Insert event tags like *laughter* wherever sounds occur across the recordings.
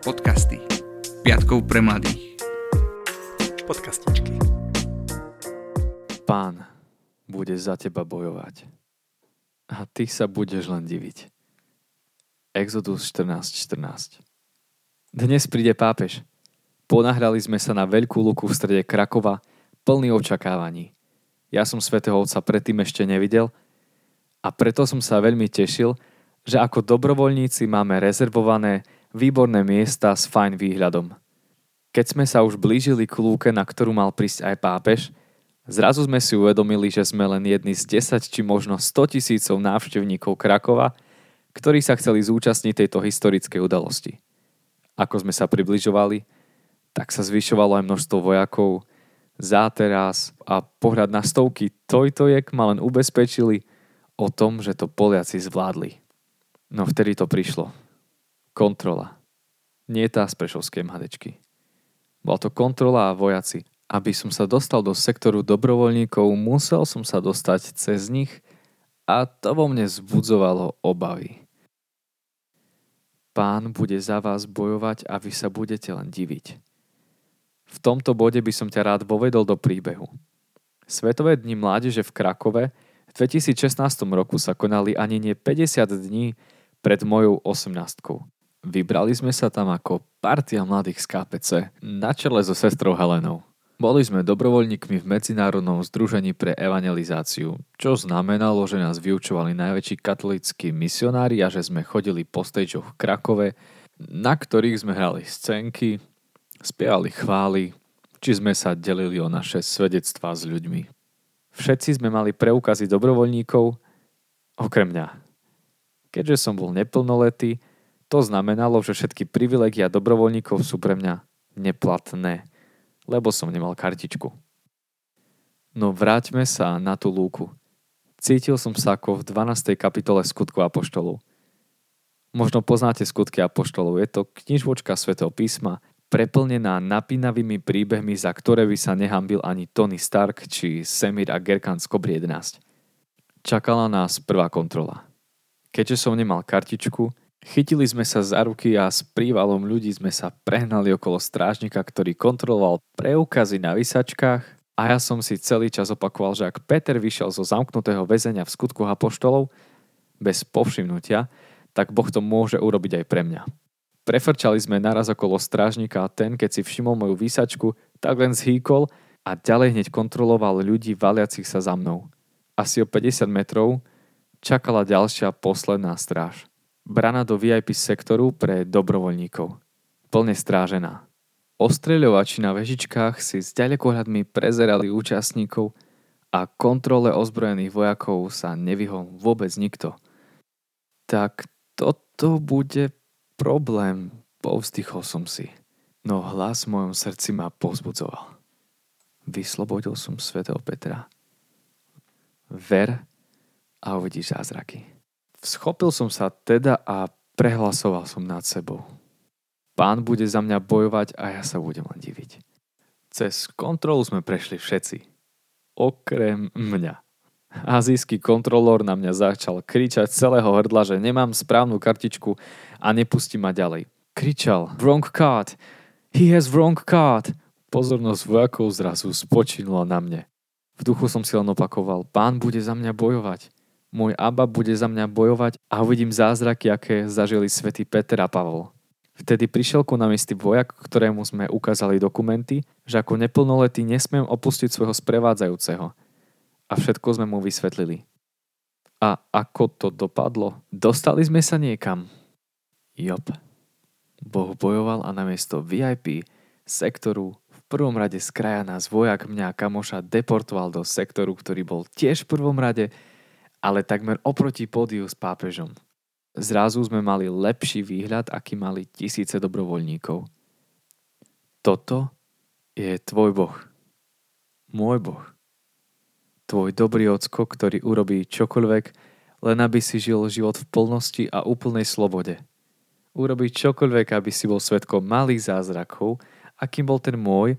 Podcasty. Piatkov pre mladých. Podcastičky. Pán bude za teba bojovať. A ty sa budeš len diviť. Exodus 14.14 Dnes príde pápež. Ponahrali sme sa na veľkú luku v strede Krakova, plný očakávaní. Ja som svätého Otca predtým ešte nevidel a preto som sa veľmi tešil, že ako dobrovoľníci máme rezervované výborné miesta s fajn výhľadom. Keď sme sa už blížili k lúke, na ktorú mal prísť aj pápež, zrazu sme si uvedomili, že sme len jedni z 10 či možno 100 tisícov návštevníkov Krakova, ktorí sa chceli zúčastniť tejto historickej udalosti. Ako sme sa približovali, tak sa zvyšovalo aj množstvo vojakov, záteraz a pohľad na stovky tojtojek ma len ubezpečili o tom, že to Poliaci zvládli. No vtedy to prišlo. Kontrola. Nie tá z Prešovskej MHDčky. Bola to kontrola a vojaci. Aby som sa dostal do sektoru dobrovoľníkov, musel som sa dostať cez nich a to vo mne zbudzovalo obavy. Pán bude za vás bojovať a vy sa budete len diviť. V tomto bode by som ťa rád vovedol do príbehu. Svetové dni mládeže v Krakove v 2016 roku sa konali ani nie 50 dní pred mojou 18. Vybrali sme sa tam ako partia mladých z KPC na čele so sestrou Helenou. Boli sme dobrovoľníkmi v Medzinárodnom združení pre evangelizáciu, čo znamenalo, že nás vyučovali najväčší katolíckí misionári a že sme chodili po stageoch v Krakove, na ktorých sme hrali scénky, spievali chvály, či sme sa delili o naše svedectvá s ľuďmi. Všetci sme mali preukazy dobrovoľníkov, okrem mňa. Keďže som bol neplnoletý, to znamenalo, že všetky privilegia dobrovoľníkov sú pre mňa neplatné, lebo som nemal kartičku. No vráťme sa na tú lúku. Cítil som sa ako v 12. kapitole skutku Apoštolov. Možno poznáte skutky Apoštolov, je to knižvočka svätého písma, preplnená napínavými príbehmi, za ktoré by sa nehambil ani Tony Stark či Semir a Gerkan z Kobri 11. Čakala nás prvá kontrola. Keďže som nemal kartičku, chytili sme sa za ruky a s prívalom ľudí sme sa prehnali okolo strážnika, ktorý kontroloval preukazy na vysačkách a ja som si celý čas opakoval, že ak Peter vyšiel zo zamknutého väzenia v skutku apoštolov bez povšimnutia, tak Boh to môže urobiť aj pre mňa. Prefrčali sme naraz okolo strážnika a ten, keď si všimol moju výsačku, tak len zhýkol a ďalej hneď kontroloval ľudí valiacich sa za mnou. Asi o 50 metrov čakala ďalšia posledná stráž. Brana do VIP sektoru pre dobrovoľníkov. Plne strážená. Ostreľovači na vežičkách si s ďalekohľadmi prezerali účastníkov a kontrole ozbrojených vojakov sa nevyhol vôbec nikto. Tak toto bude problém, povzdychol som si. No hlas v mojom srdci ma povzbudzoval. Vyslobodil som svätého Petra. Ver, a uvidíš zázraky. Schopil som sa teda a prehlasoval som nad sebou. Pán bude za mňa bojovať a ja sa budem len diviť. Cez kontrolu sme prešli všetci. Okrem mňa. Azijský kontrolór na mňa začal kričať celého hrdla, že nemám správnu kartičku a nepustí ma ďalej. Kričal, wrong card, he has wrong card. Pozornosť vojakov zrazu spočinula na mne. V duchu som si len opakoval, pán bude za mňa bojovať môj Abba bude za mňa bojovať a uvidím zázraky, aké zažili svätý Peter a Pavol. Vtedy prišiel ku nám istý vojak, ktorému sme ukázali dokumenty, že ako neplnoletý nesmiem opustiť svojho sprevádzajúceho. A všetko sme mu vysvetlili. A ako to dopadlo? Dostali sme sa niekam. Jop. Boh bojoval a namiesto VIP sektoru v prvom rade z kraja nás vojak mňa kamoša deportoval do sektoru, ktorý bol tiež v prvom rade ale takmer oproti pódiu s pápežom. Zrazu sme mali lepší výhľad, aký mali tisíce dobrovoľníkov. Toto je tvoj Boh. Môj Boh. Tvoj dobrý ocko, ktorý urobí čokoľvek, len aby si žil život v plnosti a úplnej slobode. Urobí čokoľvek, aby si bol svetkom malých zázrakov, akým bol ten môj,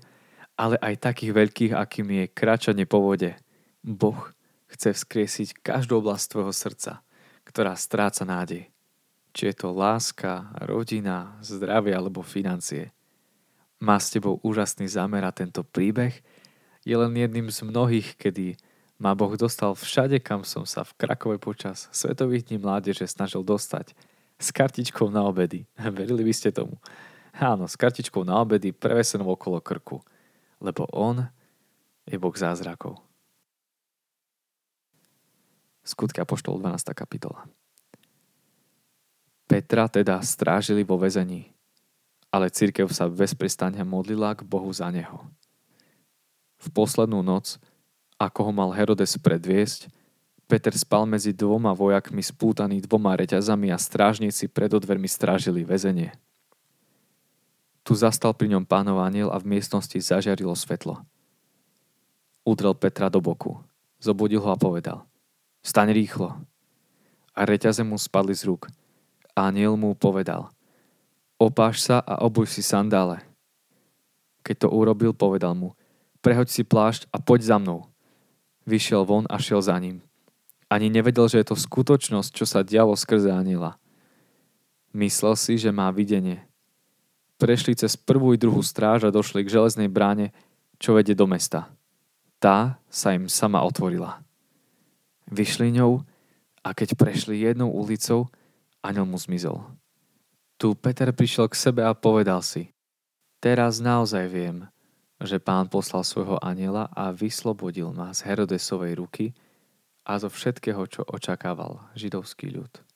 ale aj takých veľkých, akým je kračanie po vode. Boh chce vzkriesiť každú oblasť tvojho srdca, ktorá stráca nádej. či je to láska, rodina, zdravie alebo financie. Má s tebou úžasný zámer a tento príbeh je len jedným z mnohých, kedy ma Boh dostal všade, kam som sa v Krakove počas Svetových dní mládeže snažil dostať. S kartičkou na obedy. *laughs* Verili by ste tomu? Áno, s kartičkou na obedy prevesenou okolo krku. Lebo On je Boh zázrakov. Skutky Apoštol 12. kapitola. Petra teda strážili vo väzení, ale církev sa bez prestania modlila k Bohu za neho. V poslednú noc, ako ho mal Herodes predviesť, Peter spal medzi dvoma vojakmi spútaný dvoma reťazami a strážnici pred odvermi strážili väzenie. Tu zastal pri ňom pánov aniel a v miestnosti zažiarilo svetlo. Udrel Petra do boku, zobudil ho a povedal – Staň rýchlo. A reťaze mu spadli z rúk. Aniel mu povedal, opáš sa a obuj si sandále. Keď to urobil, povedal mu, prehoď si plášť a poď za mnou. Vyšiel von a šiel za ním. Ani nevedel, že je to skutočnosť, čo sa dialo skrze aniela. Myslel si, že má videnie. Prešli cez prvú i druhú stráž a došli k železnej bráne, čo vedie do mesta. Tá sa im sama otvorila. Vyšli ňou a keď prešli jednou ulicou, aniel mu zmizol. Tu Peter prišiel k sebe a povedal si, teraz naozaj viem, že pán poslal svojho aniela a vyslobodil ma z Herodesovej ruky a zo všetkého, čo očakával židovský ľud.